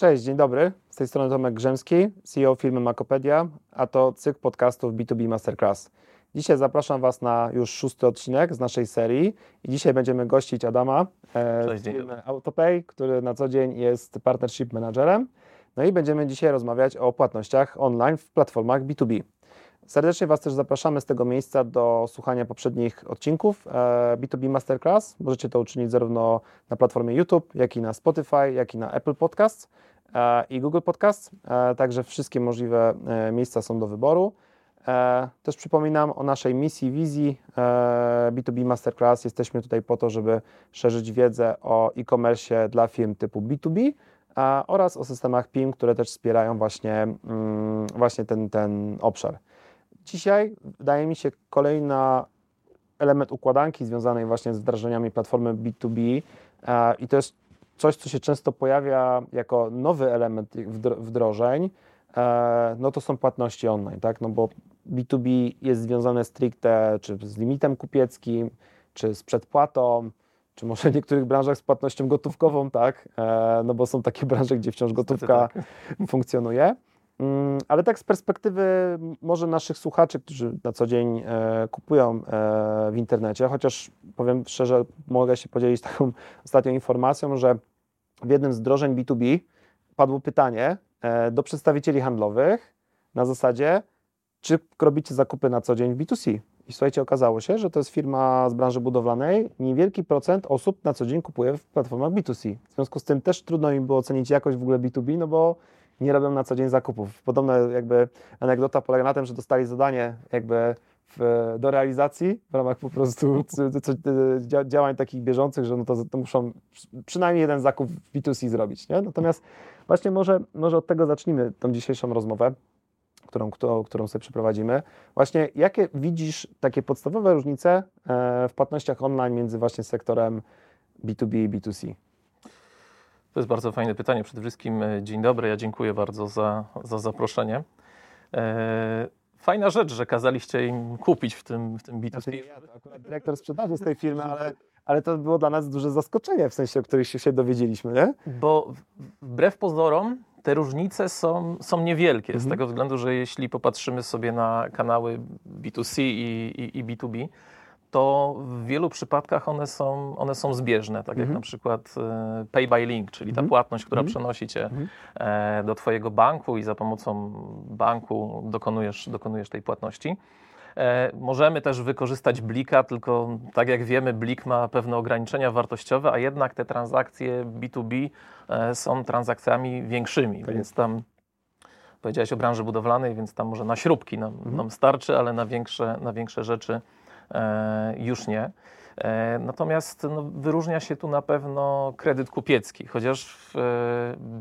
Cześć, dzień dobry. Z tej strony Tomek Grzemski, CEO firmy Makopedia, a to cykl podcastów B2B Masterclass. Dzisiaj zapraszam Was na już szósty odcinek z naszej serii i dzisiaj będziemy gościć Adama e, Cześć, z firmy Autopay, który na co dzień jest partnership managerem. No i będziemy dzisiaj rozmawiać o płatnościach online w platformach B2B. Serdecznie Was też zapraszamy z tego miejsca do słuchania poprzednich odcinków B2B e, Masterclass. Możecie to uczynić zarówno na platformie YouTube, jak i na Spotify, jak i na Apple Podcasts e, i Google Podcasts. E, także wszystkie możliwe miejsca są do wyboru. Też przypominam o naszej misji, wizji B2B Masterclass. Jesteśmy tutaj po to, żeby szerzyć wiedzę o e-commerce dla firm typu B2B oraz o systemach PIM, które też wspierają właśnie, mm, właśnie ten, ten obszar. Dzisiaj wydaje mi się kolejny element układanki związanej właśnie z wdrażaniami platformy B2B e, i to jest coś, co się często pojawia jako nowy element wdrożeń, e, no to są płatności online, tak? No bo B2B jest związane stricte czy z limitem kupieckim, czy z przedpłatą, czy może w niektórych branżach z płatnością gotówkową, tak? E, no bo są takie branże, gdzie wciąż gotówka tak. funkcjonuje. Mm, ale tak z perspektywy może naszych słuchaczy, którzy na co dzień e, kupują e, w internecie, chociaż powiem szczerze, mogę się podzielić taką ostatnią informacją, że w jednym z wdrożeń B2B padło pytanie e, do przedstawicieli handlowych na zasadzie, czy robicie zakupy na co dzień w B2C? I słuchajcie, okazało się, że to jest firma z branży budowlanej. Niewielki procent osób na co dzień kupuje w platformach B2C. W związku z tym też trudno im było ocenić jakość w ogóle B2B, no bo nie robią na co dzień zakupów. Podobna jakby anegdota polega na tym, że dostali zadanie jakby w, do realizacji w ramach po prostu działań takich bieżących, że no to, to, muszą przynajmniej jeden zakup w B2C zrobić. Nie? Natomiast właśnie może, może od tego zacznijmy tą dzisiejszą rozmowę, którą, którą, którą sobie przeprowadzimy. Właśnie jakie widzisz takie podstawowe różnice e, w płatnościach online między właśnie sektorem B2B i B2C? To jest bardzo fajne pytanie. Przede wszystkim e, dzień dobry, ja dziękuję bardzo za, za zaproszenie. E, fajna rzecz, że kazaliście im kupić w tym, w tym B2C. Znaczy, ja to akurat dyrektor sprzedaży z tej firmy, ale, ale to było dla nas duże zaskoczenie, w sensie, o których się, się dowiedzieliśmy, nie? Bo wbrew pozorom te różnice są, są niewielkie, mhm. z tego względu, że jeśli popatrzymy sobie na kanały B2C i, i, i B2B, to w wielu przypadkach one są, one są zbieżne, tak jak mhm. na przykład e, pay by link, czyli ta mhm. płatność, która mhm. przenosi cię e, do Twojego banku i za pomocą banku dokonujesz, dokonujesz tej płatności. E, możemy też wykorzystać Blika, tylko tak jak wiemy, Blik ma pewne ograniczenia wartościowe, a jednak te transakcje B2B są transakcjami większymi, tak więc tam powiedziałeś o branży budowlanej, więc tam może na śrubki nam, nam starczy, ale na większe, na większe rzeczy już nie. E, natomiast no, wyróżnia się tu na pewno kredyt kupiecki, chociaż w e,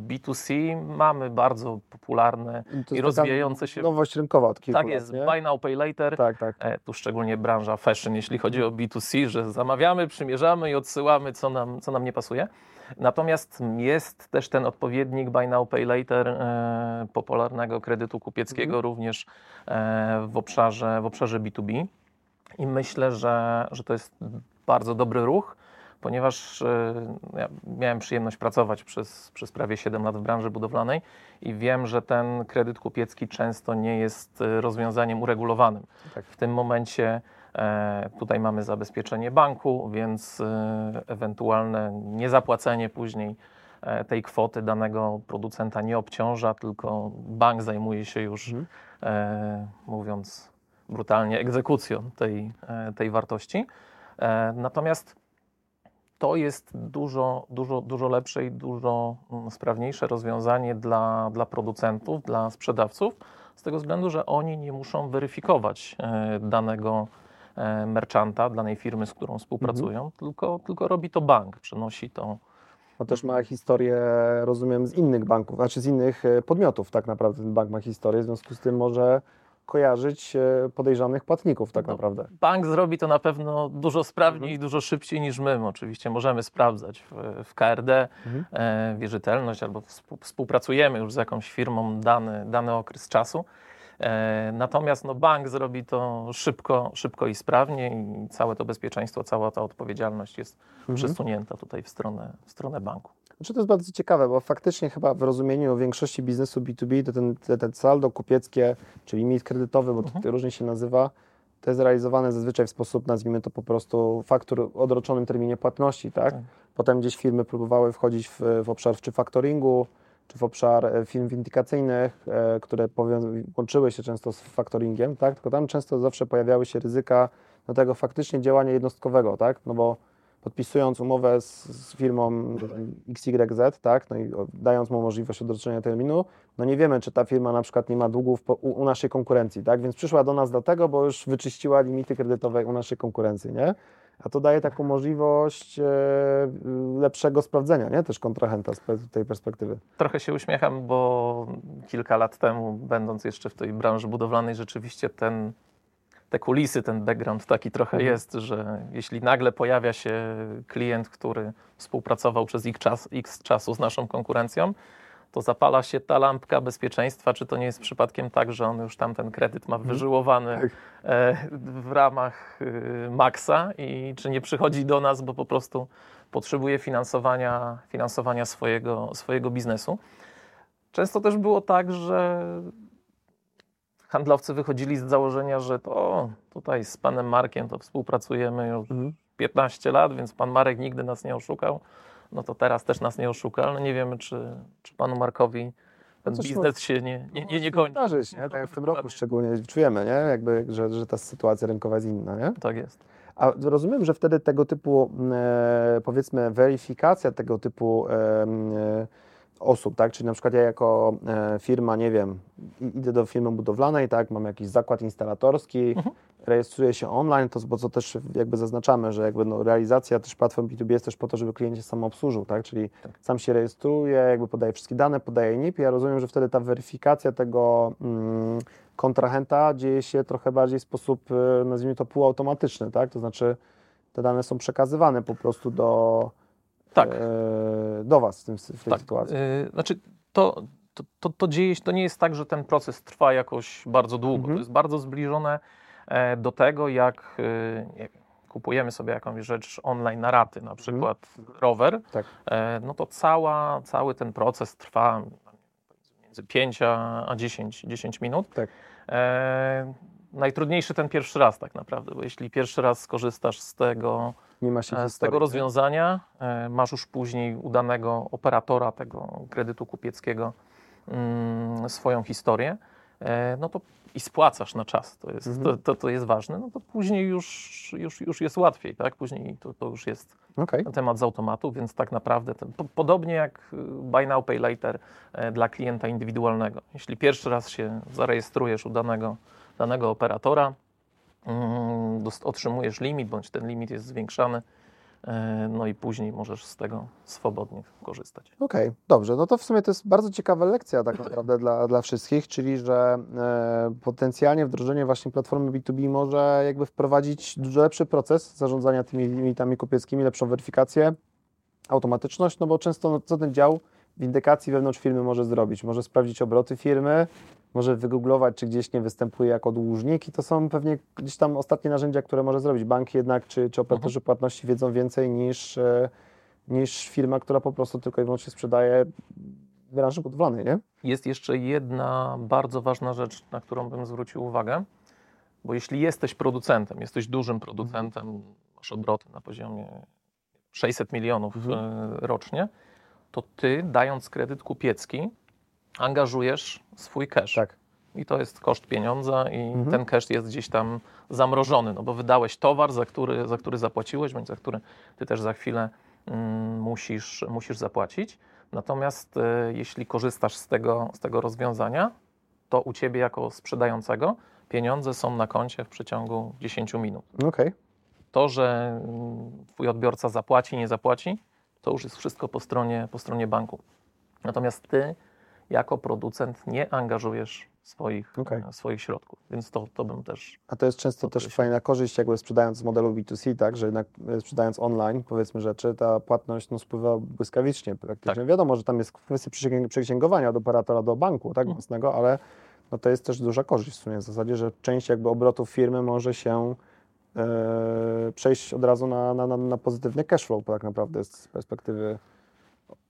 B2C mamy bardzo popularne i rozwijające się. Nowość rynkowa od kilku Tak jest, nie? buy now, pay later. Tak, tak. Tu szczególnie branża fashion, jeśli chodzi o B2C, że zamawiamy, przymierzamy i odsyłamy, co nam, co nam nie pasuje. Natomiast jest też ten odpowiednik buy now, pay later e, popularnego kredytu kupieckiego mhm. również e, w, obszarze, w obszarze B2B. I myślę, że, że to jest bardzo dobry ruch, ponieważ e, ja miałem przyjemność pracować przez, przez prawie 7 lat w branży budowlanej i wiem, że ten kredyt kupiecki często nie jest e, rozwiązaniem uregulowanym. Tak. W tym momencie e, tutaj mamy zabezpieczenie banku, więc ewentualne niezapłacenie później tej kwoty danego producenta nie obciąża, tylko bank zajmuje się już, mhm. mówiąc brutalnie egzekucją tej, e, tej wartości. E, natomiast to jest dużo, dużo, dużo lepsze i dużo mm, sprawniejsze rozwiązanie dla, dla producentów, dla sprzedawców, z tego względu, że oni nie muszą weryfikować e, danego merchanta, danej firmy, z którą współpracują, mhm. tylko, tylko robi to bank, przenosi to. On też ma historię, rozumiem, z innych banków, znaczy z innych podmiotów tak naprawdę ten bank ma historię, w związku z tym może kojarzyć e, podejrzanych płatników tak no, naprawdę. Bank zrobi to na pewno dużo sprawniej mhm. i dużo szybciej niż my. Oczywiście możemy sprawdzać w, w KRD mhm. e, wierzytelność albo współpracujemy już z jakąś firmą dany, dany okres czasu. E, natomiast no, bank zrobi to szybko, szybko i sprawnie i całe to bezpieczeństwo, cała ta odpowiedzialność jest mhm. przesunięta tutaj w stronę, w stronę banku. Znaczy to jest bardzo ciekawe, bo faktycznie chyba w rozumieniu większości biznesu B2B to ten, te- ten saldo kupieckie, czyli limit kredytowy, bo Mhm. to różnie się nazywa, to jest realizowane zazwyczaj w sposób, nazwijmy to po prostu faktur o odroczonym terminie płatności, tak? Tak. Potem gdzieś firmy próbowały wchodzić w, w obszar czy faktoringu, czy w obszar e, firm windykacyjnych, e, które łączyły się często z faktoringiem, tak? Tylko tam często zawsze pojawiały się ryzyka do tego faktycznie działania jednostkowego, tak? No bo podpisując umowę z, z firmą XYZ, tak, no i dając mu możliwość odroczenia terminu, no nie wiemy, czy ta firma na przykład nie ma długów po, u, u naszej konkurencji, tak, więc przyszła do nas dlatego, bo już wyczyściła limity kredytowe u naszej konkurencji, nie? A to daje taką możliwość e, lepszego sprawdzenia, nie? Też kontrahenta z tej perspektywy. Trochę się uśmiecham, bo kilka lat temu, będąc jeszcze w tej branży budowlanej, rzeczywiście ten, te kulisy, ten background taki trochę Mhm. jest, że jeśli nagle pojawia się klient, który współpracował przez x, czas, x czasu z naszą konkurencją, to zapala się ta lampka bezpieczeństwa, czy to nie jest przypadkiem tak, że on już tam ten kredyt ma wyżyłowany Tak. e, w ramach y, maksa i czy nie przychodzi do nas, bo po prostu potrzebuje finansowania, finansowania swojego, swojego biznesu. Często też było tak, że handlowcy wychodzili z założenia, że to tutaj z panem Markiem to współpracujemy już 15 lat, więc pan Marek nigdy nas nie oszukał. No to teraz też nas nie oszuka, ale nie wiemy, czy, czy panu Markowi ten Coś biznes się nie, nie, nie, nie kończy. Zdarzyć, nie? Tak jak w tym roku szczególnie czujemy, nie? Jakby, że, że ta sytuacja rynkowa jest inna, nie? Tak jest. A rozumiem, że wtedy tego typu, e, powiedzmy, weryfikacja tego typu e, osób, tak? Czyli na przykład ja jako e, firma, nie wiem, idę do firmy budowlanej, tak? Mam jakiś zakład instalatorski, rejestruję się online, to bo co też jakby zaznaczamy, że jakby no, realizacja też platform B2B jest też po to, żeby klient się sam obsłużył, tak? Czyli sam się rejestruje, jakby podaje wszystkie dane, podaje NIP i ja rozumiem, że wtedy ta weryfikacja tego mm, kontrahenta dzieje się trochę bardziej w sposób, e, nazwijmy to, półautomatyczny, tak? To znaczy te dane są przekazywane po prostu do, Tak. e, do Was w, tym, w tej Tak, sytuacji. y, znaczy to, to, to, to dzieje się, to nie jest tak, że ten proces trwa jakoś bardzo długo. Mhm. To jest bardzo zbliżone e, do tego, jak, kupujemy sobie jakąś rzecz online na raty, na przykład rower, Tak. e, no to cała, cały ten proces trwa między 5 a a 10, 10 minut. Tak. E, najtrudniejszy ten pierwszy raz tak naprawdę, bo jeśli pierwszy raz skorzystasz z tego, Nie E, Z tego rozwiązania e, masz już później udanego operatora tego kredytu kupieckiego mm, swoją historię, e, no to i spłacasz na czas, to jest, Mhm. to, to, to jest ważne, no to później już, już, już jest łatwiej, tak? Później to, to już jest Okej. temat z automatu, więc tak naprawdę ten, po, podobnie jak y, Buy Now, Pay Later dla klienta indywidualnego. Jeśli pierwszy raz się zarejestrujesz u danego, danego operatora, otrzymujesz limit, bądź ten limit jest zwiększany, e, no i później możesz z tego swobodnie korzystać. Okej, dobrze. No to w sumie to jest bardzo ciekawa lekcja tak naprawdę dla, dla wszystkich, czyli że e, potencjalnie wdrożenie właśnie platformy B2B może jakby wprowadzić dużo lepszy proces zarządzania tymi limitami kupieckimi, lepszą weryfikację, automatyczność, no bo często no, co ten dział windykacji wewnątrz firmy może zrobić? Może sprawdzić obroty firmy, może wygooglować, czy gdzieś nie występuje jako dłużnik i to są pewnie gdzieś tam ostatnie narzędzia, które może zrobić. Banki jednak, czy, czy operatorzy płatności wiedzą więcej niż, e, niż firma, która po prostu tylko i wyłącznie sprzedaje branży budowlanej, nie? Jest jeszcze jedna bardzo ważna rzecz, na którą bym zwrócił uwagę, bo jeśli jesteś producentem, jesteś dużym producentem, masz obroty na poziomie 600 milionów Mhm. e, rocznie, to ty, dając kredyt kupiecki, angażujesz swój cash. Tak. I to jest koszt pieniądza i Mhm. ten cash jest gdzieś tam zamrożony, no bo wydałeś towar, za który, za który zapłaciłeś, bądź za który ty też za chwilę mm, musisz, musisz zapłacić. Natomiast e, jeśli korzystasz z tego, z tego rozwiązania, to u ciebie jako sprzedającego pieniądze są na koncie w przeciągu 10 minut. Okej. To, że mm, twój odbiorca zapłaci, nie zapłaci, to już jest wszystko po stronie, po stronie banku. Natomiast ty jako producent nie angażujesz swoich, Okej. e, swoich środków, więc to, to bym też A to jest często też fajna korzyść, jakby sprzedając z modelu B2C, tak, że jednak e, sprzedając online, powiedzmy rzeczy, ta płatność no, spływa błyskawicznie praktycznie. Tak. Wiadomo, że tam jest kwestia przeksięgowania od operatora do banku, tak, Mhm. własnego, ale no, to jest też duża korzyść w sumie w zasadzie, że część jakby obrotów firmy może się przejść od razu na, na, na, pozytywny cash flow tak naprawdę z perspektywy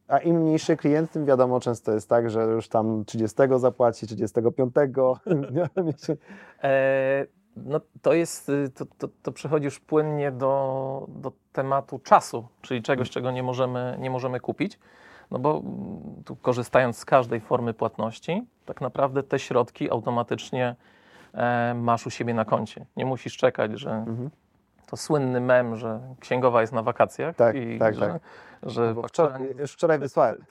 A im mniejszy klient, tym wiadomo, często jest tak, że już tam 30 zapłaci, 35. e, no to jest, y, to, to, to przechodzi już płynnie do, do tematu czasu, czyli czegoś, czego nie możemy, nie możemy kupić. No bo mm, tu korzystając z każdej formy płatności, tak naprawdę te środki automatycznie e, masz u siebie na koncie. Nie musisz czekać, że mhm. to słynny mem, że księgowa jest na wakacjach tak, i tak, że, tak. że no wczoraj, już wczoraj wysłałem.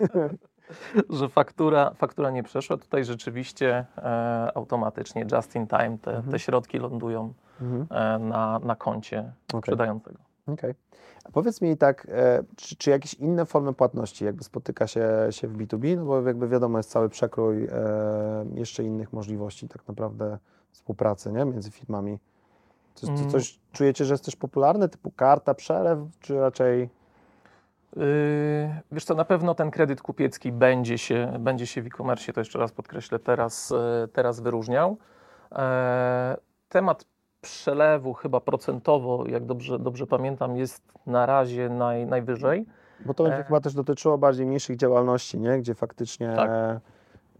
że faktura, faktura nie przeszła. Tutaj rzeczywiście e, automatycznie, just in time, te, mhm. te środki lądują mhm. e, na, na koncie okay. sprzedającego. Okej. Okay. Powiedz mi tak, e, czy, czy, jakieś inne formy płatności jakby spotyka się, się w B2B? No bo jakby wiadomo, jest cały przekrój e, jeszcze innych możliwości tak naprawdę współpracy nie? między firmami. Coś, mm. coś czujecie, że jest też popularne, typu karta, przelew, czy raczej... Yy, wiesz co, na pewno ten kredyt kupiecki będzie się, będzie się w e-commerce, to jeszcze raz podkreślę, teraz, e, teraz wyróżniał. E, temat przelewu chyba procentowo, jak dobrze, dobrze pamiętam, jest na razie naj, najwyżej. Bo to będzie e... chyba też dotyczyło bardziej mniejszych działalności, nie? gdzie faktycznie tak.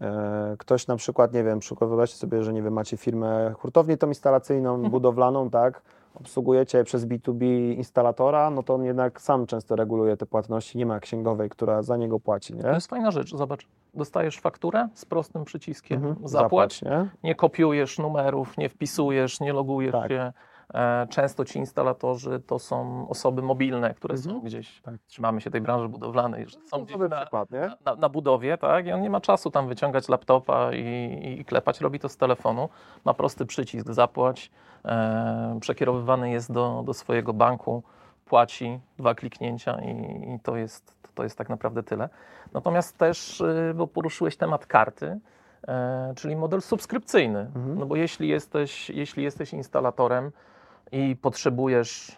E, ktoś na przykład, nie wiem, przykład wyobraźcie sobie, że nie wiem, macie firmę hurtownię tą instalacyjną, mhm. budowlaną, tak? obsługujecie przez B2B instalatora, no to on jednak sam często reguluje te płatności, nie ma księgowej, która za niego płaci. Nie? To jest fajna rzecz, zobacz. Dostajesz fakturę z prostym przyciskiem mhm. zapłać, zapłać nie? nie? kopiujesz numerów, nie wpisujesz, nie logujesz tak. się. E, często ci instalatorzy to są osoby mobilne, które mhm. są gdzieś, tak. trzymamy się tej branży budowlanej, że są gdzieś na, przykład, na, na, budowie, tak? I on nie ma czasu tam wyciągać laptopa i, i klepać, robi to z telefonu, ma prosty przycisk zapłać, e, przekierowywany jest do, do swojego banku, płaci, dwa kliknięcia i, i to, jest, to jest tak naprawdę tyle. Natomiast też, y, bo poruszyłeś temat karty, e, czyli model subskrypcyjny, mhm. no bo jeśli jesteś, jeśli jesteś instalatorem, i potrzebujesz,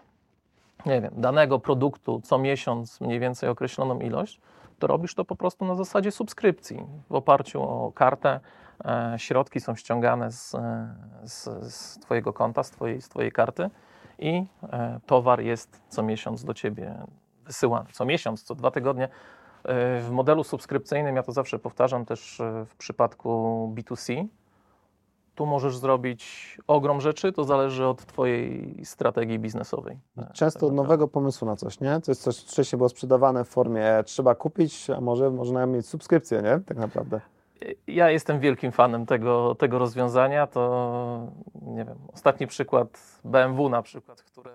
nie wiem, danego produktu co miesiąc mniej więcej określoną ilość, to robisz to po prostu na zasadzie subskrypcji. W oparciu o kartę e, środki są ściągane z, e, z, z Twojego konta, z twojej, z twojej karty i e, towar jest co miesiąc do Ciebie wysyłany. Co miesiąc, co dwa tygodnie. W modelu subskrypcyjnym, ja to zawsze powtarzam też w przypadku B2C, tu możesz zrobić ogrom rzeczy, to zależy od Twojej strategii biznesowej. Często tak nowego pomysłu na coś, nie? To jest coś, co wcześniej było sprzedawane w formie trzeba kupić, a może można mieć subskrypcję, nie? Tak naprawdę. Ja jestem wielkim fanem tego, tego rozwiązania. To nie wiem, ostatni przykład BMW na przykład, które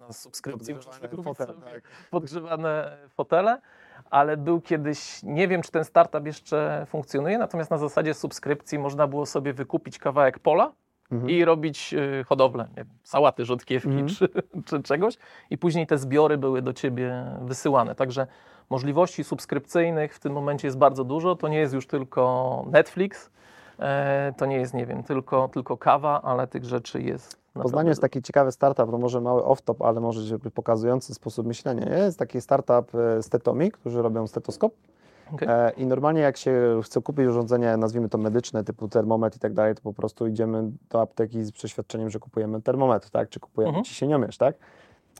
na subskrypcji podgrzewane fotele, tak. podgrzewane fotele ale był kiedyś, nie wiem czy ten startup jeszcze funkcjonuje, natomiast na zasadzie subskrypcji można było sobie wykupić kawałek pola mhm. i robić y, hodowlę, wiem, sałaty, rzodkiewki mhm. czy, czy czegoś i później te zbiory były do Ciebie wysyłane. Także możliwości subskrypcyjnych w tym momencie jest bardzo dużo. To nie jest już tylko Netflix, e, to nie jest, nie wiem, tylko, tylko kawa, ale tych rzeczy jest Poznanie jest taki ciekawy startup, to może mały off-top, ale może pokazujący sposób myślenia. Jest taki startup e, Stetomi, którzy robią stetoskop. Okay. E, I normalnie jak się chce kupić urządzenie, nazwijmy to medyczne, typu termometr i tak dalej, to po prostu idziemy do apteki z przeświadczeniem, że kupujemy termometr, tak? Czy kupujemy mhm. ciśnieniomierz, tak?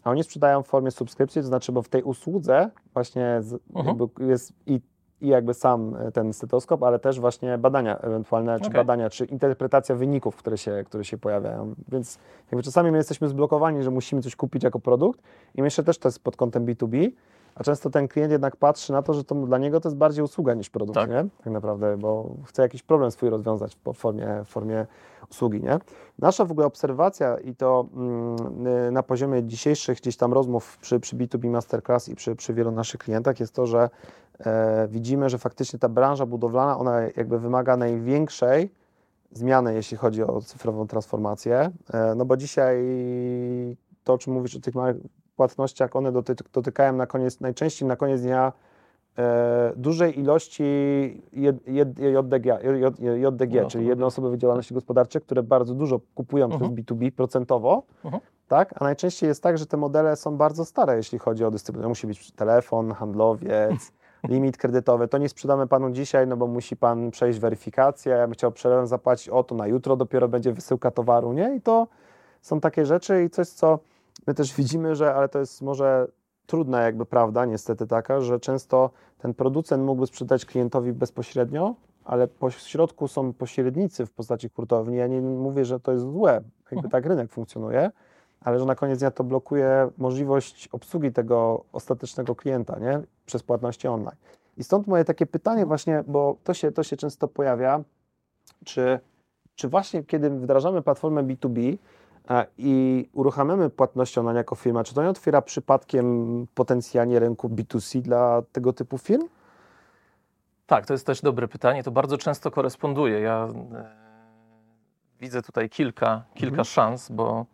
A oni sprzedają w formie subskrypcji, to znaczy, bo w tej usłudze właśnie z, mhm. jest i i jakby sam e, ten stetoskop, ale też właśnie badania ewentualne, czy okay. badania, czy interpretacja wyników, które się, które się pojawiają. Więc jakby czasami my jesteśmy zblokowani, że musimy coś kupić jako produkt i myślę też to jest pod kątem B2B, a często ten klient jednak patrzy na to, że to dla niego to jest bardziej usługa niż produkt, tak, nie? tak naprawdę, bo chce jakiś problem swój rozwiązać w formie, w formie usługi. Nie? Nasza w ogóle obserwacja i to mm, na poziomie dzisiejszych gdzieś tam rozmów przy, przy B2B Masterclass i przy, przy wielu naszych klientach jest to, że widzimy, że faktycznie ta branża budowlana, ona jakby wymaga największej zmiany, jeśli chodzi o cyfrową transformację, e, no bo dzisiaj to, o czym mówisz o tych małych płatnościach, one doty dotykają na koniec, najczęściej na koniec dnia e, dużej ilości JDG, JDG no, czyli jednoosobowe działalności gospodarcze, które bardzo dużo kupują uh -huh. przez B2B mhm. procentowo, uh mhm. -huh. tak? a najczęściej jest tak, że te modele są bardzo stare, jeśli chodzi o dystrybucję. Musi być telefon, handlowiec, limit kredytowy. To nie sprzedamy Panu dzisiaj, no bo musi Pan przejść weryfikację, ja bym chciał przelewem zapłacić o to, na jutro dopiero będzie wysyłka towaru, nie? I to są takie rzeczy i coś, co my też widzimy, że, ale to jest może trudna jakby prawda, niestety taka, że często ten producent mógłby sprzedać klientowi bezpośrednio, ale po środku są pośrednicy w postaci hurtowni. Ja nie mówię, że to jest złe, jakby tak rynek funkcjonuje, ale że na koniec dnia to blokuje możliwość obsługi tego ostatecznego klienta nie? przez płatności online. I stąd moje takie pytanie właśnie, bo to się, to się często pojawia, czy, czy właśnie kiedy wdrażamy platformę B2B e, i uruchamiamy płatność online jako firma, czy to nie otwiera przypadkiem potencjalnie rynku B2C dla tego typu firm? Tak, to jest też dobre pytanie. To bardzo często koresponduje. Ja e, widzę tutaj kilka, kilka Mhm. szans, bo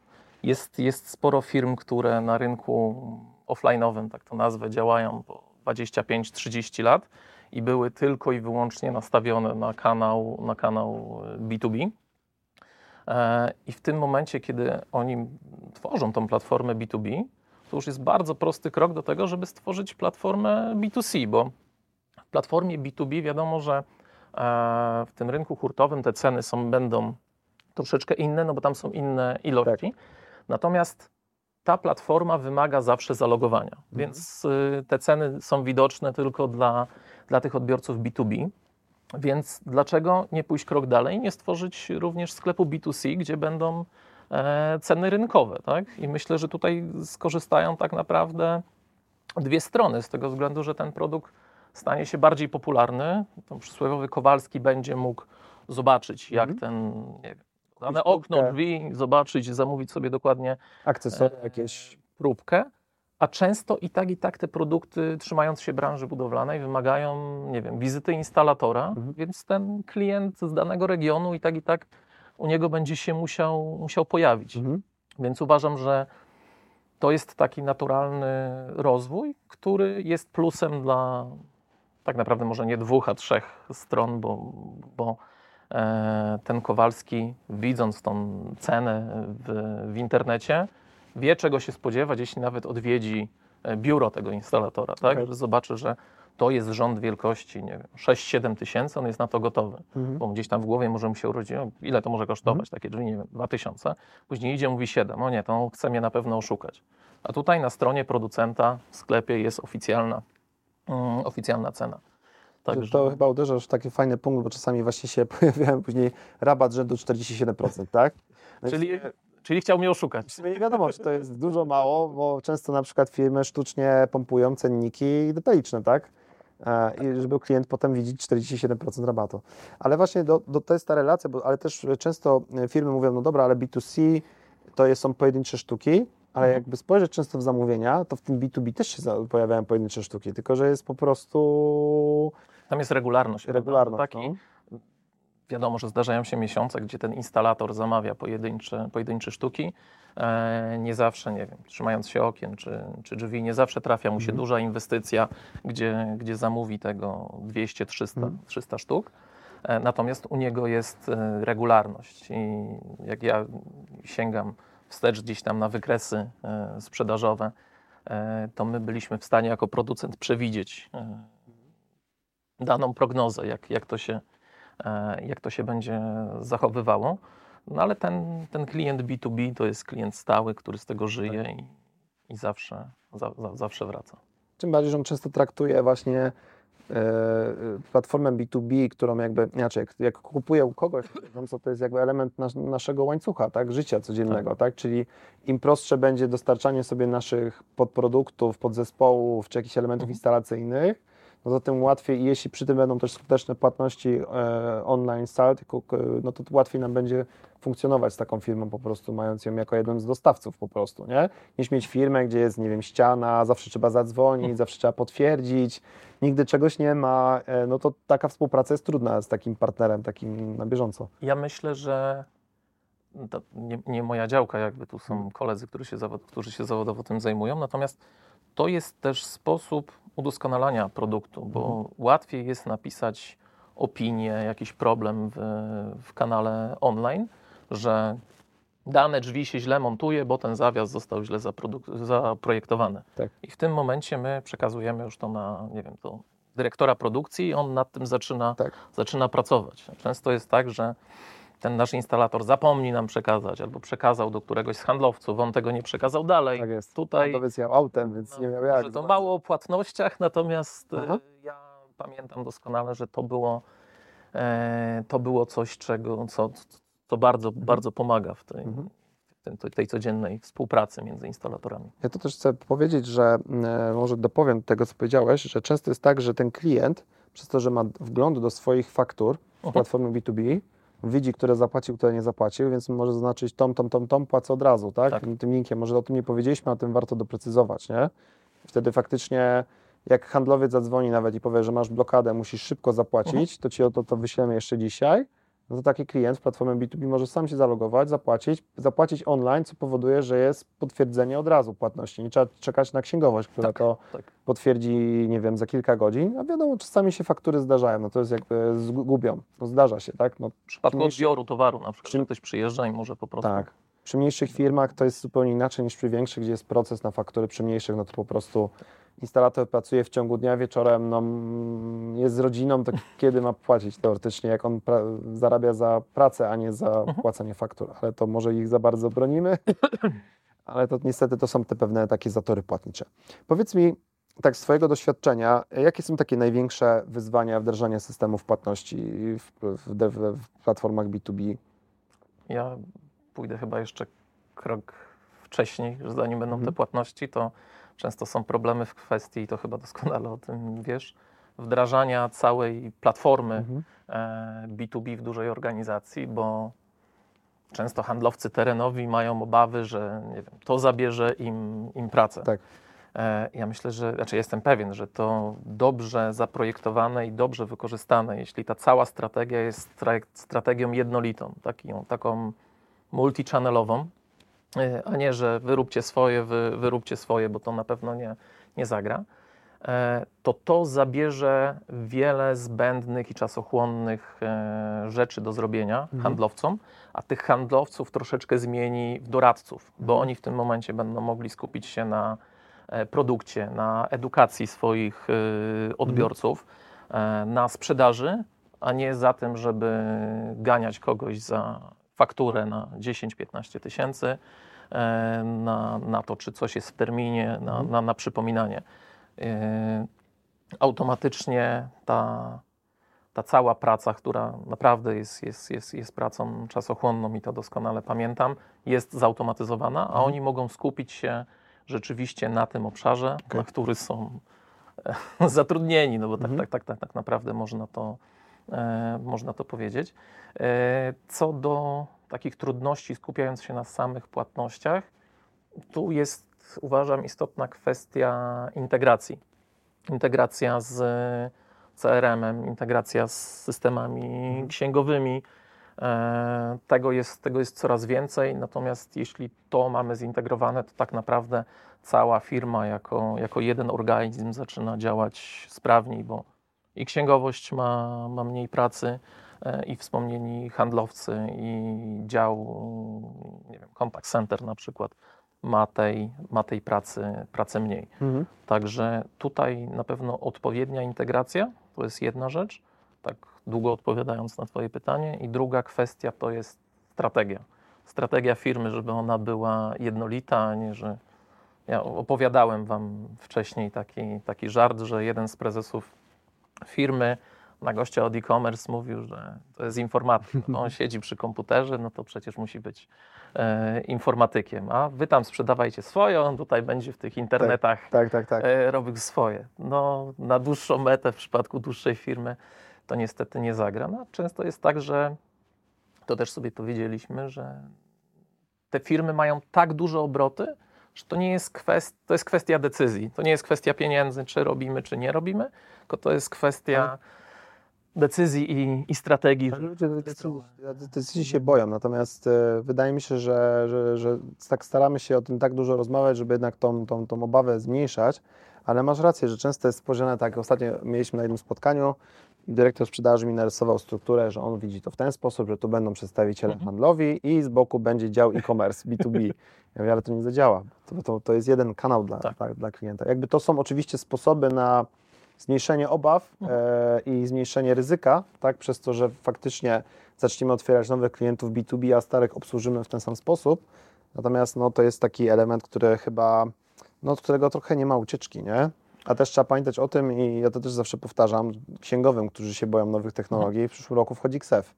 jest, jest sporo firm, które na rynku offline'owym, tak to nazwę, działają po 25-30 lat i były tylko i wyłącznie nastawione na kanał, na kanał e, B2B. E, I w tym momencie, kiedy oni tworzą tą platformę B2B, to już jest bardzo prosty krok do tego, żeby stworzyć platformę B2C, bo w platformie B2B wiadomo, że e, w tym rynku hurtowym te ceny są, będą troszeczkę inne, no bo tam są inne ilości. Natomiast ta platforma wymaga zawsze zalogowania, więc y, te ceny są widoczne tylko dla, dla tych odbiorców B2B. Więc dlaczego nie pójść krok dalej, nie stworzyć również sklepu B2C, gdzie będą e, ceny rynkowe, tak? I myślę, że tutaj skorzystają tak naprawdę dwie strony, z tego względu, że ten produkt stanie się bardziej popularny. Ten przysłowiowy Kowalski będzie mógł zobaczyć, jak Mhm. ten nie wiem, dane okno, drzwi, zobaczyć, zamówić sobie dokładnie Akcesoria e, jakieś. próbkę. A często i tak, i tak te produkty, trzymając się branży budowlanej, wymagają, nie wiem, wizyty instalatora, Mhm. więc ten klient z danego regionu i tak, i tak u niego będzie się musiał, musiał pojawić. Mhm. Więc uważam, że to jest taki naturalny rozwój, który jest plusem dla tak naprawdę może nie dwóch, a trzech stron, bo, bo ten Kowalski, widząc tą cenę w, w internecie, wie czego się spodziewać, jeśli nawet odwiedzi e, biuro tego instalatora, tak? Okej. Że zobaczy, że to jest rząd wielkości, nie wiem, 6-7 tysięcy, on jest na to gotowy Mhm. bo gdzieś tam w głowie może mu się urodzić, ile to może kosztować takie drzwi, nie wiem, 2000. Później idzie, mówi 7, o nie, to on chce mnie na pewno oszukać. A tutaj na stronie producenta w sklepie jest oficjalna, mm, oficjalna cena. Także... To chyba uderzasz w taki fajny punkt, bo czasami właśnie się pojawiałem później rabat rzędu 47%, tak? No czyli, czyli chciał mnie oszukać. Nie wiadomo, czy to jest dużo, mało, bo często na przykład firmy sztucznie pompują cenniki detaliczne, tak? E, I żeby klient potem widzieć 47% rabatu. Ale właśnie do, do, to jest ta relacja, bo, ale też często firmy mówią, no dobra, ale B2C to jest, są pojedyncze sztuki, ale Mhm. jakby spojrzeć często w zamówienia, to w tym B2B też się pojawiają pojedyncze sztuki, tylko że jest po prostu Tam jest regularność. prawda? regularność. Taki, no. Wiadomo, że zdarzają się miesiące, gdzie ten instalator zamawia pojedyncze, pojedyncze sztuki. E, nie zawsze, nie wiem, trzymając się okien czy, czy drzwi, nie zawsze trafia mu się Mhm. duża inwestycja, gdzie, gdzie zamówi tego 200-300 Mhm. 300 sztuk. E, natomiast u niego jest e, regularność i jak ja sięgam wstecz gdzieś tam na wykresy e, sprzedażowe, e, to my byliśmy w stanie jako producent przewidzieć e, daną prognozę, jak, jak, to się, e, jak to się będzie zachowywało. No ale ten, ten klient B2B to jest klient stały, który z tego żyje i, i zawsze, za, za, zawsze wraca. Tym bardziej, że on często traktuje właśnie e, platformę B2B, którą jakby, inaczej, jak, jak kupuje u kogoś, no to jest jakby element nas, naszego łańcucha, tak, życia codziennego, tak. czyli im prostsze będzie dostarczanie sobie naszych podproduktów, podzespołów, czy jakichś elementów Mhm. instalacyjnych, no to tym łatwiej jeśli przy tym będą też skuteczne płatności e, online tylko, k- no to łatwiej nam będzie funkcjonować z taką firmą po prostu, mając ją jako jeden z dostawców po prostu, nie? Niż mieć firmę, gdzie jest, nie wiem, ściana, zawsze trzeba zadzwonić, zawsze trzeba potwierdzić, nigdy czegoś nie ma, e, no to taka współpraca jest trudna z takim partnerem, takim na bieżąco. Ja myślę, że to nie, nie moja działka, jakby tu są koledzy, którzy się, zawod, którzy się zawodowo tym zajmują, natomiast to jest też sposób udoskonalania produktu, bo łatwiej jest napisać opinię, jakiś problem w, w kanale online, że dane drzwi się źle montuje, bo ten zawias został źle zaprojektowany. Tak. I w tym momencie my przekazujemy już to na, nie wiem, to dyrektora produkcji i on nad tym zaczyna, Tak. zaczyna pracować. Często jest tak, że ten nasz instalator zapomni nam przekazać albo przekazał do któregoś z handlowców, on tego nie przekazał dalej. Tak jest. Tutaj Handlowiec jechał autem, więc nie miał jak. to mało o płatnościach, natomiast e, Aha. ja pamiętam doskonale, że to było, e, to było coś, czego, co, co bardzo, bardzo pomaga w tej, Mhm. tej codziennej współpracy między instalatorami. Ja to też chcę powiedzieć, że e, może dopowiem do tego, co powiedziałeś, że często jest tak, że ten klient, przez to, że ma wgląd do swoich faktur w Mhm. platformie B2B, widzi, które zapłacił, które nie zapłacił, więc może zaznaczyć tom, tom, tom, tom, płacę od razu, tak? Tak. Tym linkiem. Może o tym nie powiedzieliśmy, a tym warto doprecyzować, nie? Wtedy faktycznie, jak handlowiec zadzwoni nawet i powie, że masz blokadę, musisz szybko zapłacić, Mhm. to ci o to, to wyślemy jeszcze dzisiaj. No to taki klient w platformie B2B może sam się zalogować, zapłacić, zapłacić online, co powoduje, że jest potwierdzenie od razu płatności. Nie trzeba czekać na księgowość, która Tak, to tak. potwierdzi, nie wiem, za kilka godzin. A wiadomo, czasami się faktury zdarzają, no to jest jakby zgubią. No zdarza się, tak? No, W przypadku mniejszy- odbioru towaru na przykład, Przy- ktoś przyjeżdża i może po prostu... tak. Przy mniejszych firmach to jest zupełnie inaczej niż przy większych, gdzie jest proces na faktury. Przy mniejszych, no to po prostu instalator pracuje w ciągu dnia, wieczorem no, jest z rodziną, to kiedy ma płacić teoretycznie, jak on zarabia za pracę, a nie za płacenie faktur. Ale to może ich za bardzo bronimy, ale to niestety to są te pewne takie zatory płatnicze. Powiedz mi, tak z Twojego doświadczenia, jakie są takie największe wyzwania wdrażania systemów płatności w, w, w, w platformach B2B? Ja pójdę chyba jeszcze krok wcześniej, że zanim będą Mhm. te płatności, to często są problemy w kwestii, i to chyba doskonale o tym wiesz, wdrażania całej platformy Mhm. e, B2B w dużej organizacji, bo często handlowcy terenowi mają obawy, że nie wiem, to zabierze im, im pracę. Tak. E, Ja myślę, że, znaczy jestem pewien, że to dobrze zaprojektowane i dobrze wykorzystane, jeśli ta cała strategia jest stra- strategią jednolitą, taką, taką multi-channelową, e, a nie, że wyróbcie swoje, wy, wyróbcie swoje, bo to na pewno nie, nie zagra, e, to to zabierze wiele zbędnych i czasochłonnych e, rzeczy do zrobienia Mhm. handlowcom, a tych handlowców troszeczkę zmieni w doradców, bo Mhm. oni w tym momencie będą mogli skupić się na e, produkcie, na edukacji swoich e, odbiorców, e, na sprzedaży, a nie za tym, żeby ganiać kogoś za fakturę na 10-15 tysięcy, e, na, na to, czy coś jest w terminie, na, Mhm. na, na przypominanie. E, Automatycznie ta, ta cała praca, która naprawdę jest, jest, jest, jest pracą czasochłonną i to doskonale pamiętam, jest zautomatyzowana, a Mhm. oni mogą skupić się rzeczywiście na tym obszarze, Okej. na który są e, zatrudnieni, no bo tak, Mhm. tak, tak, tak, tak naprawdę można to, można to powiedzieć. E, co do takich trudności skupiając się na samych płatnościach, tu jest uważam istotna kwestia integracji. Integracja z CRM-em, integracja z systemami Mhm. księgowymi. E, Tego jest, tego jest coraz więcej, natomiast jeśli to mamy zintegrowane, to tak naprawdę cała firma jako, jako jeden organizm zaczyna działać sprawniej, bo i księgowość ma, ma mniej pracy, e, i wspomnieni handlowcy, i dział, nie wiem, contact center na przykład ma tej, ma tej pracy, pracy mniej. Mhm. Także tutaj na pewno odpowiednia integracja to jest jedna rzecz, tak długo odpowiadając na Twoje pytanie. I druga kwestia to jest strategia. Strategia firmy, żeby ona była jednolita, a nie, że ja opowiadałem Wam wcześniej taki, taki żart, że jeden z prezesów firmy na gościa od e-commerce mówił, że to jest informatyk. No, on siedzi przy komputerze, no to przecież musi być e, informatykiem. A wy tam sprzedawajcie swoje, on tutaj będzie w tych internetach Tak, tak, tak. e, robił swoje. No, na dłuższą metę w przypadku dłuższej firmy to niestety nie zagra. No, często jest tak, że to też sobie powiedzieliśmy, że te firmy mają tak duże obroty, że to nie jest kwestia, to jest kwestia decyzji. To nie jest kwestia pieniędzy, czy robimy, czy nie robimy, tylko to jest kwestia decyzji i, i strategii. Ludzie decyzji, decyzji się boją, natomiast e, wydaje mi się, że, że, że tak staramy się o tym tak dużo rozmawiać, żeby jednak tą, tą, tą obawę zmniejszać, ale masz rację, że często jest spojrzane tak, ostatnio mieliśmy na jednym spotkaniu, dyrektor sprzedaży mi narysował strukturę, że on widzi to w ten sposób, że tu będą przedstawiciele Mhm. handlowi i z boku będzie dział e-commerce, B2B. Ja mówię, ale to nie zadziała. To, to, to jest jeden kanał dla, Tak. dla, dla klienta. Jakby to są oczywiście sposoby na zmniejszenie obaw e, i zmniejszenie ryzyka, tak, przez to, że faktycznie zaczniemy otwierać nowych klientów B2B, a starych obsłużymy w ten sam sposób. Natomiast no, to jest taki element, który chyba, no, od którego trochę nie ma ucieczki, nie? A też trzeba pamiętać o tym, i ja to też zawsze powtarzam, księgowym, którzy się boją nowych technologii, w przyszłym roku wchodzi KSEF.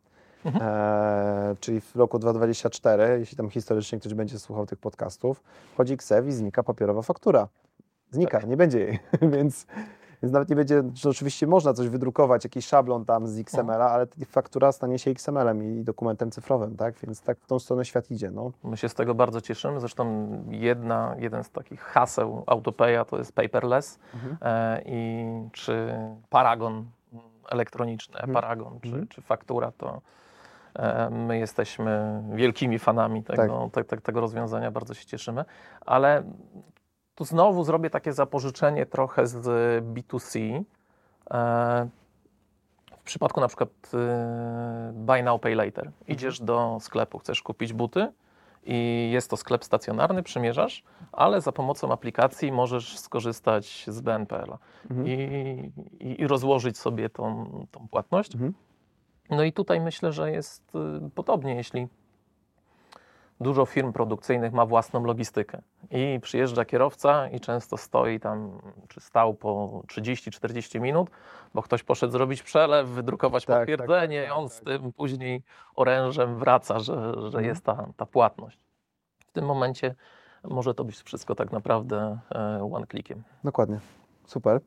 E, czyli w roku 2024, jeśli tam historycznie ktoś będzie słuchał tych podcastów, wchodzi KSEF i znika papierowa faktura. Znika, nie będzie jej, więc, więc nawet nie będzie, że oczywiście można coś wydrukować, jakiś szablon tam z XML-a, ale faktura stanie się XML-em i dokumentem cyfrowym, tak? Więc tak w tą stronę świat idzie, no. My się z tego bardzo cieszymy. Zresztą jedna, jeden z takich haseł Autopaya to jest paperless e, i czy paragon elektroniczny, paragon, czy, czy faktura to e, my jesteśmy wielkimi fanami tego, te, te, tego rozwiązania, bardzo się cieszymy, ale tu znowu zrobię takie zapożyczenie trochę z B2C. E, w przypadku na przykład e, Buy Now, Pay Later. Idziesz do sklepu, chcesz kupić buty i jest to sklep stacjonarny, przymierzasz, ale za pomocą aplikacji możesz skorzystać z BNPL-a i, i, i rozłożyć sobie tą, tą płatność. No i tutaj myślę, że jest y, podobnie, jeśli dużo firm produkcyjnych ma własną logistykę i przyjeżdża kierowca i często stoi tam, czy stał po 30-40 minut, bo ktoś poszedł zrobić przelew, wydrukować Tak, potwierdzenie tak, i on tak, z tym później orężem wraca, że, że Mhm. jest ta, ta płatność. W tym momencie może to być wszystko tak naprawdę e, one-clickiem. Dokładnie. Super.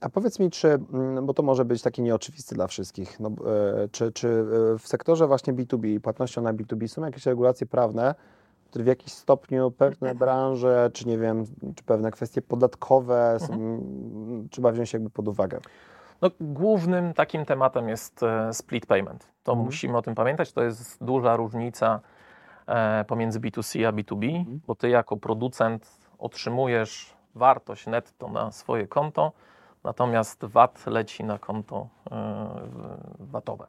A powiedz mi, czy, mm, bo to może być takie nieoczywiste dla wszystkich, no, e, czy, czy e, w sektorze właśnie B2B, płatnością na B2B są jakieś regulacje prawne, które w jakiś stopniu pewne branże, czy nie wiem, czy pewne kwestie podatkowe są, Mhm. trzeba wziąć jakby pod uwagę? No, głównym takim tematem jest e, split payment. To Mhm. musimy o tym pamiętać. To jest duża różnica pomiędzy B2C a B2B, Mhm. bo ty jako producent otrzymujesz wartość netto na swoje konto, natomiast VAT leci na konto e, VAT-owe.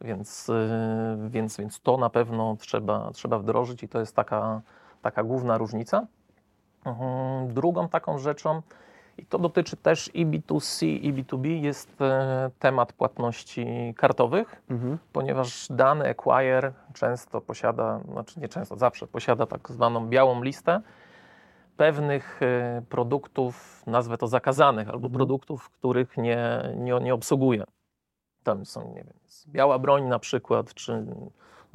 Więc, e, więc, więc to na pewno trzeba, trzeba wdrożyć i to jest taka, taka główna różnica. Mhm. Drugą taką rzeczą, i to dotyczy też i B2C, i B2B, jest e, temat płatności kartowych, Mhm. ponieważ dany acquire często posiada, znaczy nie często, zawsze posiada tak zwaną białą listę pewnych e, produktów, nazwę to zakazanych, albo Mhm. produktów, których nie, nie, nie obsługuje. Tam są, nie wiem, biała broń na przykład, czy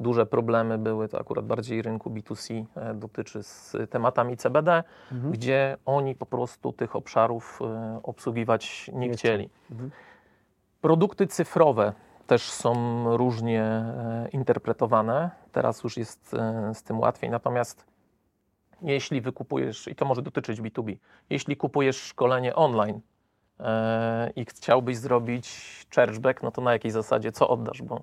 duże problemy były, to akurat bardziej rynku B2C e, dotyczy z tematami CBD, Mhm. gdzie oni po prostu tych obszarów e, obsługiwać nie, Nie chcieli. Mhm. Produkty cyfrowe też są różnie interpretowane. Teraz już jest z tym łatwiej. Natomiast jeśli wykupujesz, i to może dotyczyć B2B, jeśli kupujesz szkolenie online e, i chciałbyś zrobić chargeback, no to na jakiej zasadzie co oddasz? Bo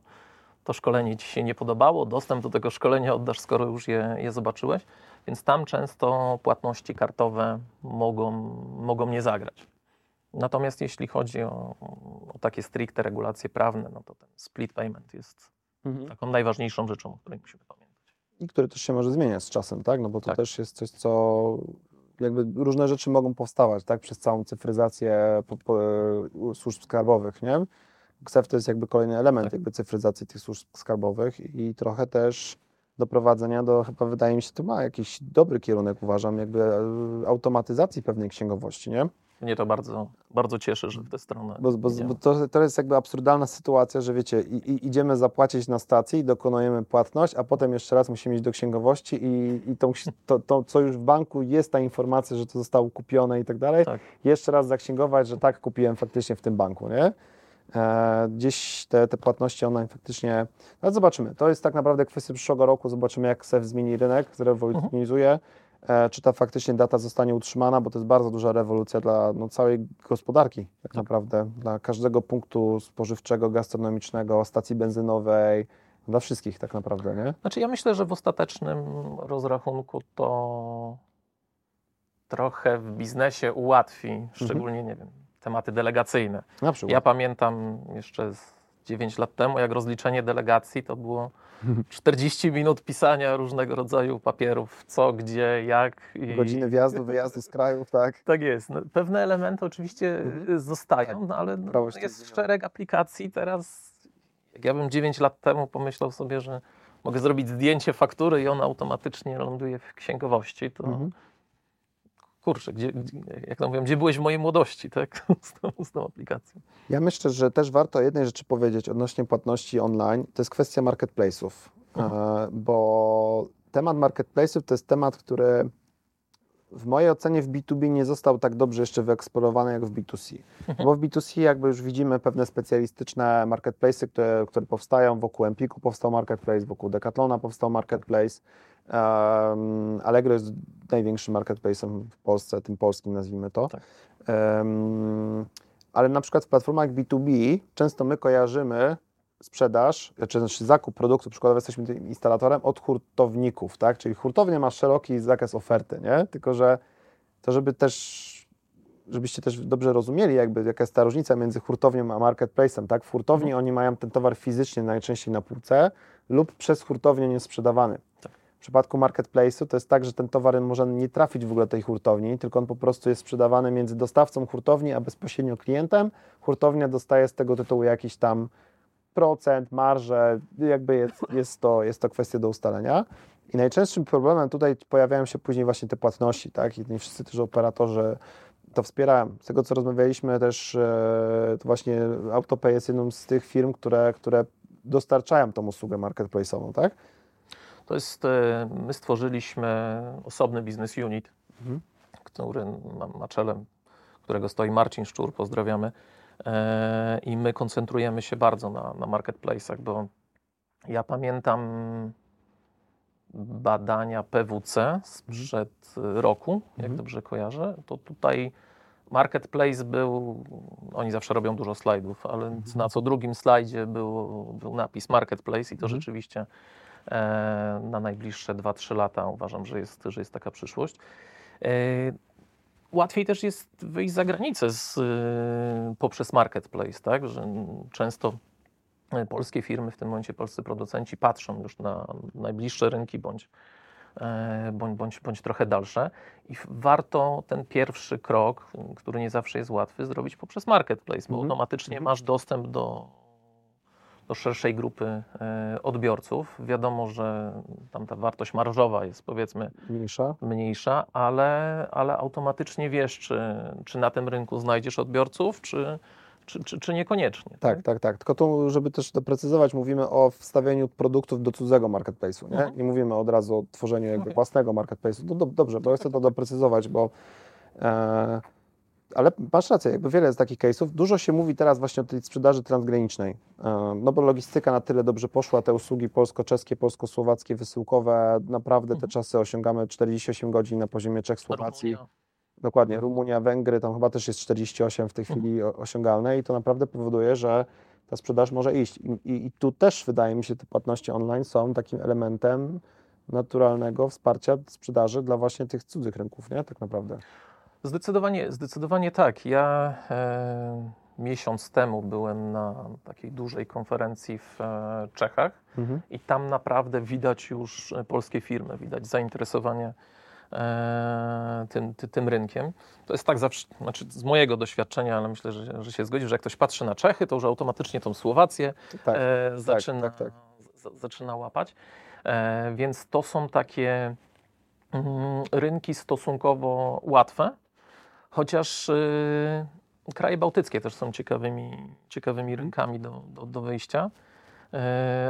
to szkolenie ci się nie podobało, dostęp do tego szkolenia oddasz, skoro już je, je zobaczyłeś. Więc tam często płatności kartowe mogą, mogą nie zagrać. Natomiast jeśli chodzi o, o takie stricte regulacje prawne, no to ten split payment jest Mhm. taką najważniejszą rzeczą, o której musimy pamiętać. I który też się może zmieniać z czasem, tak? No bo to Tak. też jest coś, co jakby różne rzeczy mogą powstawać, tak? Przez całą cyfryzację po, po, służb skarbowych, nie? KSEF to jest jakby kolejny element Tak. jakby cyfryzacji tych służb skarbowych i trochę też doprowadzenia do, chyba wydaje mi się, to ma jakiś dobry kierunek, uważam, jakby e, automatyzacji pewnej księgowości, nie? Mnie to bardzo, bardzo cieszy, że w tę stronę Bo, bo, bo to, to jest jakby absurdalna sytuacja, że wiecie, i, i idziemy zapłacić na stacji, dokonujemy płatność, a potem jeszcze raz musimy iść do księgowości i, i tą, to, to, co już w banku jest ta informacja, że to zostało kupione i tak dalej, Tak. jeszcze raz zaksięgować, że tak, kupiłem faktycznie w tym banku, nie? E, gdzieś te, te płatności online faktycznie, no zobaczymy, to jest tak naprawdę kwestia przyszłego roku, zobaczymy jak SEF zmieni rynek, zrewolucjonizuje, e, czy ta faktycznie data zostanie utrzymana, bo to jest bardzo duża rewolucja dla no, całej gospodarki tak naprawdę, dla każdego punktu spożywczego, gastronomicznego, stacji benzynowej, dla wszystkich tak naprawdę, nie? Znaczy ja myślę, że w ostatecznym rozrachunku to trochę w biznesie ułatwi, szczególnie, nie wiem, tematy delegacyjne. Na przykład. Ja pamiętam jeszcze z 9 lat temu, jak rozliczenie delegacji, to było 40 minut pisania różnego rodzaju papierów, co, gdzie, jak. I... Godziny wjazdu, wyjazdu z krajów, tak? Tak jest. No, pewne elementy oczywiście mhm. zostają, tak. no, ale no, jest szereg aplikacji teraz. Jak ja bym 9 lat temu pomyślał sobie, że mogę zrobić zdjęcie faktury i ona automatycznie ląduje w księgowości, to mhm. Kurczę, gdzie, jak to mówią, gdzie byłeś w mojej młodości, tak, z tą, z tą aplikacją. Ja myślę, że też warto jednej rzeczy powiedzieć odnośnie płatności online, to jest kwestia marketplace'ów, mhm. bo temat marketplace'ów to jest temat, który w mojej ocenie w B2B nie został tak dobrze jeszcze wyeksplorowany jak w B2C. Mhm. Bo w B2C jakby już widzimy pewne specjalistyczne marketplace'y, które, które powstają. Wokół Empiku powstał marketplace, wokół Decathlona powstał marketplace. Um, Allegro jest największym marketplace'em w Polsce, tym polskim nazwijmy to. Tak. Um, ale na przykład w platformach B2B często my kojarzymy sprzedaż, czy znaczy zakup produktu, przykładowo jesteśmy tym instalatorem, od hurtowników, tak? Czyli hurtownia ma szeroki zakres oferty, nie? Tylko, że to, żeby też, żebyście też dobrze rozumieli, jakby jaka jest ta różnica między hurtownią a marketplace'em, tak? W hurtowni mhm. oni mają ten towar fizycznie najczęściej na półce lub przez hurtownię niesprzedawany. Tak. W przypadku marketplace'u to jest tak, że ten towar może nie trafić w ogóle do tej hurtowni, tylko on po prostu jest sprzedawany między dostawcą hurtowni, a bezpośrednio klientem. Hurtownia dostaje z tego tytułu jakiś tam procent, marże, jakby jest, jest, to, jest to kwestia do ustalenia. I najczęstszym problemem tutaj pojawiają się później właśnie te płatności, tak? I nie wszyscy też operatorzy to wspierają. Z tego, co rozmawialiśmy też, e, to właśnie AutoPay jest jedną z tych firm, które, które dostarczają tą usługę marketplace'ową, tak? To jest, e, my stworzyliśmy osobny business unit, mhm. który ma, na czele, którego stoi Marcin Szczur, pozdrawiamy. E, i my koncentrujemy się bardzo na, na marketplace'ach, bo ja pamiętam badania PWC sprzed roku, jak mhm. dobrze kojarzę, to tutaj marketplace był, oni zawsze robią dużo slajdów, ale mhm. na co drugim slajdzie był, był napis marketplace i to mhm. rzeczywiście e, na najbliższe 2-3 lata uważam, że jest, że jest taka przyszłość. E, Łatwiej też jest wyjść za granicę z, y, poprzez marketplace, tak? Że często y, polskie firmy, w tym momencie polscy producenci patrzą już na najbliższe rynki bądź, e, bądź, bądź, bądź trochę dalsze i warto ten pierwszy krok, który nie zawsze jest łatwy, zrobić poprzez marketplace, bo -hmm. automatycznie -hmm. masz dostęp do do szerszej grupy e, odbiorców. Wiadomo, że tam ta wartość marżowa jest powiedzmy mniejsza, mniejsza ale, ale automatycznie wiesz, czy, czy na tym rynku znajdziesz odbiorców, czy, czy, czy, czy niekoniecznie. Tak, tak, tak, tak. Tylko tu, żeby też doprecyzować, mówimy o wstawieniu produktów do cudzego marketplace'u, nie? Mhm. Nie mówimy od razu o tworzeniu jakby okay. własnego marketplace'u. No, do, dobrze, bo chcę to doprecyzować, bo e, ale masz rację, jakby wiele jest takich case'ów. Dużo się mówi teraz właśnie o tej sprzedaży transgranicznej, no bo logistyka na tyle dobrze poszła, te usługi polsko-czeskie, polsko-słowackie, wysyłkowe, naprawdę te mhm. czasy osiągamy 48 godzin na poziomie Czech, Słowacji. Dokładnie, Rumunia, Węgry, tam chyba też jest 48 w tej mhm. chwili osiągalne i to naprawdę powoduje, że ta sprzedaż może iść. I, i, I, tu też wydaje mi się, te płatności online są takim elementem naturalnego wsparcia sprzedaży dla właśnie tych cudzych rynków, nie? Tak naprawdę. Zdecydowanie, zdecydowanie tak. Ja e, miesiąc temu byłem na takiej dużej konferencji w e, Czechach mhm. i tam naprawdę widać już polskie firmy, widać zainteresowanie e, tym, ty, tym rynkiem. To jest tak zawsze, znaczy z mojego doświadczenia, ale myślę, że, że się zgodzi, że jak ktoś patrzy na Czechy, to już automatycznie tą Słowację tak, e, tak, zaczyna, tak, tak, zaczyna łapać. E, więc to są takie mm, rynki stosunkowo łatwe Chociaż y, kraje bałtyckie też są ciekawymi, ciekawymi mhm. rynkami do, do, do wyjścia. Y,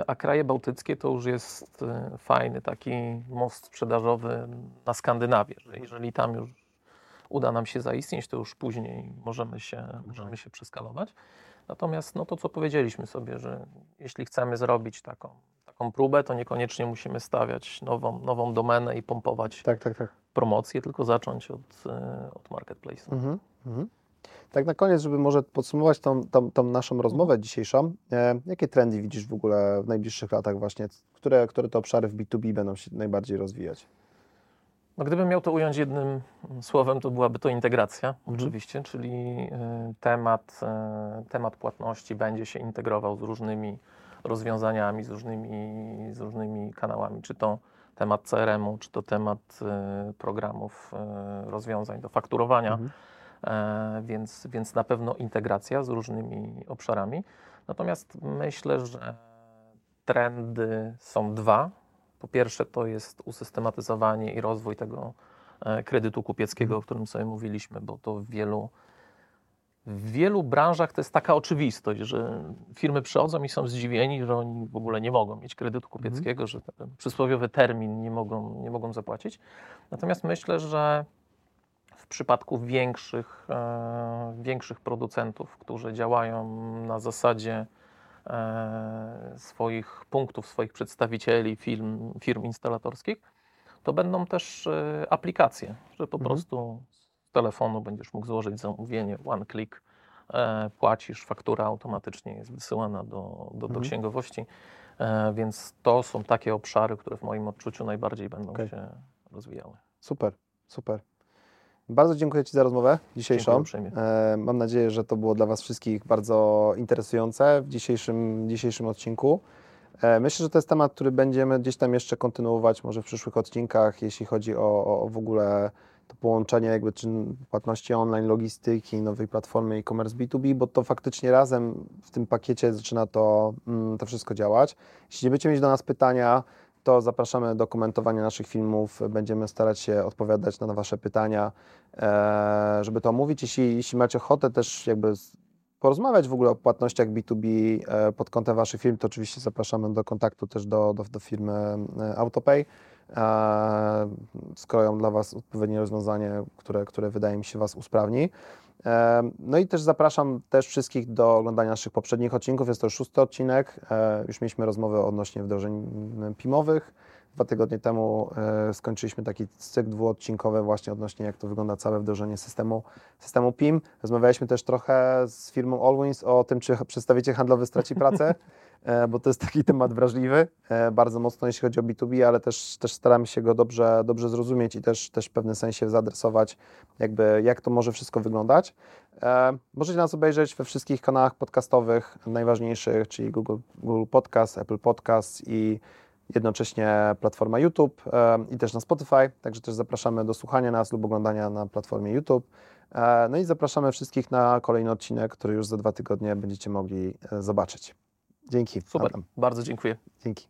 a kraje bałtyckie to już jest y, fajny taki most sprzedażowy na Skandynawię, że jeżeli tam już uda nam się zaistnieć, to już później możemy się, możemy się przeskalować. Natomiast no to, co powiedzieliśmy sobie, że jeśli chcemy zrobić taką, taką próbę, to niekoniecznie musimy stawiać nową, nową domenę i pompować tak, tak, tak promocję, tylko zacząć od, e, od marketplace'u. Mhm, mhm. Tak na koniec, żeby może podsumować tą, tą, tą naszą rozmowę dzisiejszą, e, jakie trendy widzisz w ogóle w najbliższych latach właśnie? Które, które te obszary w B2B będą się najbardziej rozwijać? No, gdybym miał to ująć jednym słowem, to byłaby to integracja, Mhm. oczywiście, czyli y, temat, y, temat płatności będzie się integrował z różnymi rozwiązaniami, z różnymi, z różnymi kanałami, czy to temat CRM-u, czy to temat y, programów, y, rozwiązań do fakturowania, Mhm. e, więc, więc na pewno integracja z różnymi obszarami. Natomiast myślę, że trendy są dwa. Po pierwsze, to jest usystematyzowanie i rozwój tego e, kredytu kupieckiego, o którym sobie mówiliśmy, bo to w wielu, w wielu branżach to jest taka oczywistość, że firmy przychodzą i są zdziwieni, że oni w ogóle nie mogą mieć kredytu kupieckiego, że ten przysłowiowy termin nie mogą, nie mogą zapłacić. Natomiast myślę, że w przypadku większych, e, większych producentów, którzy działają na zasadzie e, swoich punktów, swoich przedstawicieli, firm, firm instalatorskich, to będą też e, aplikacje, że po Mhm. prostu telefonu będziesz mógł złożyć zamówienie, one click, e, płacisz, faktura automatycznie jest wysyłana do, do, do Mhm. księgowości, e, więc to są takie obszary, które w moim odczuciu najbardziej będą Okej. się rozwijały. Super, super. Bardzo dziękuję Ci za rozmowę dzisiejszą. E, Mam nadzieję, że to było dla Was wszystkich bardzo interesujące w dzisiejszym, dzisiejszym odcinku. E, Myślę, że to jest temat, który będziemy gdzieś tam jeszcze kontynuować, może w przyszłych odcinkach, jeśli chodzi o, o w ogóle to połączenie jakby czy płatności online, logistyki, nowej platformy e-commerce B2B, bo to faktycznie razem w tym pakiecie zaczyna to, mm, to wszystko działać. Jeśli będziecie mieć do nas pytania, to zapraszamy do komentowania naszych filmów. Będziemy starać się odpowiadać na Wasze pytania, e, żeby to omówić. Jeśli, jeśli macie ochotę też jakby porozmawiać w ogóle o płatnościach B2B e, pod kątem Waszych firm, to oczywiście zapraszamy do kontaktu też do, do, do firmy e, Autopay. E, skroją dla Was odpowiednie rozwiązanie, które, które wydaje mi się Was usprawni. E, No i też zapraszam też wszystkich do oglądania naszych poprzednich odcinków. Jest to już szósty odcinek. E, Już mieliśmy rozmowę odnośnie wdrożeń PIM-owych. Dwa tygodnie temu skończyliśmy taki cykl dwuodcinkowy właśnie odnośnie jak to wygląda całe wdrożenie systemu, systemu PIM. Rozmawialiśmy też trochę z firmą Allwins o tym, czy przedstawiciel handlowy straci pracę, bo to jest taki temat wrażliwy, e, bardzo mocno jeśli chodzi o B2B, ale też, też staramy się go dobrze, dobrze zrozumieć i też, też w pewnym sensie zaadresować jakby jak to może wszystko wyglądać. E, Możecie nas obejrzeć we wszystkich kanałach podcastowych najważniejszych, czyli Google, Google Podcast, Apple Podcast i jednocześnie platforma YouTube e, i też na Spotify, także też zapraszamy do słuchania nas lub oglądania na platformie YouTube. E, No i zapraszamy wszystkich na kolejny odcinek, który już za dwa tygodnie będziecie mogli e, zobaczyć. Dzięki. Super, Adam. bardzo dziękuję. Dzięki.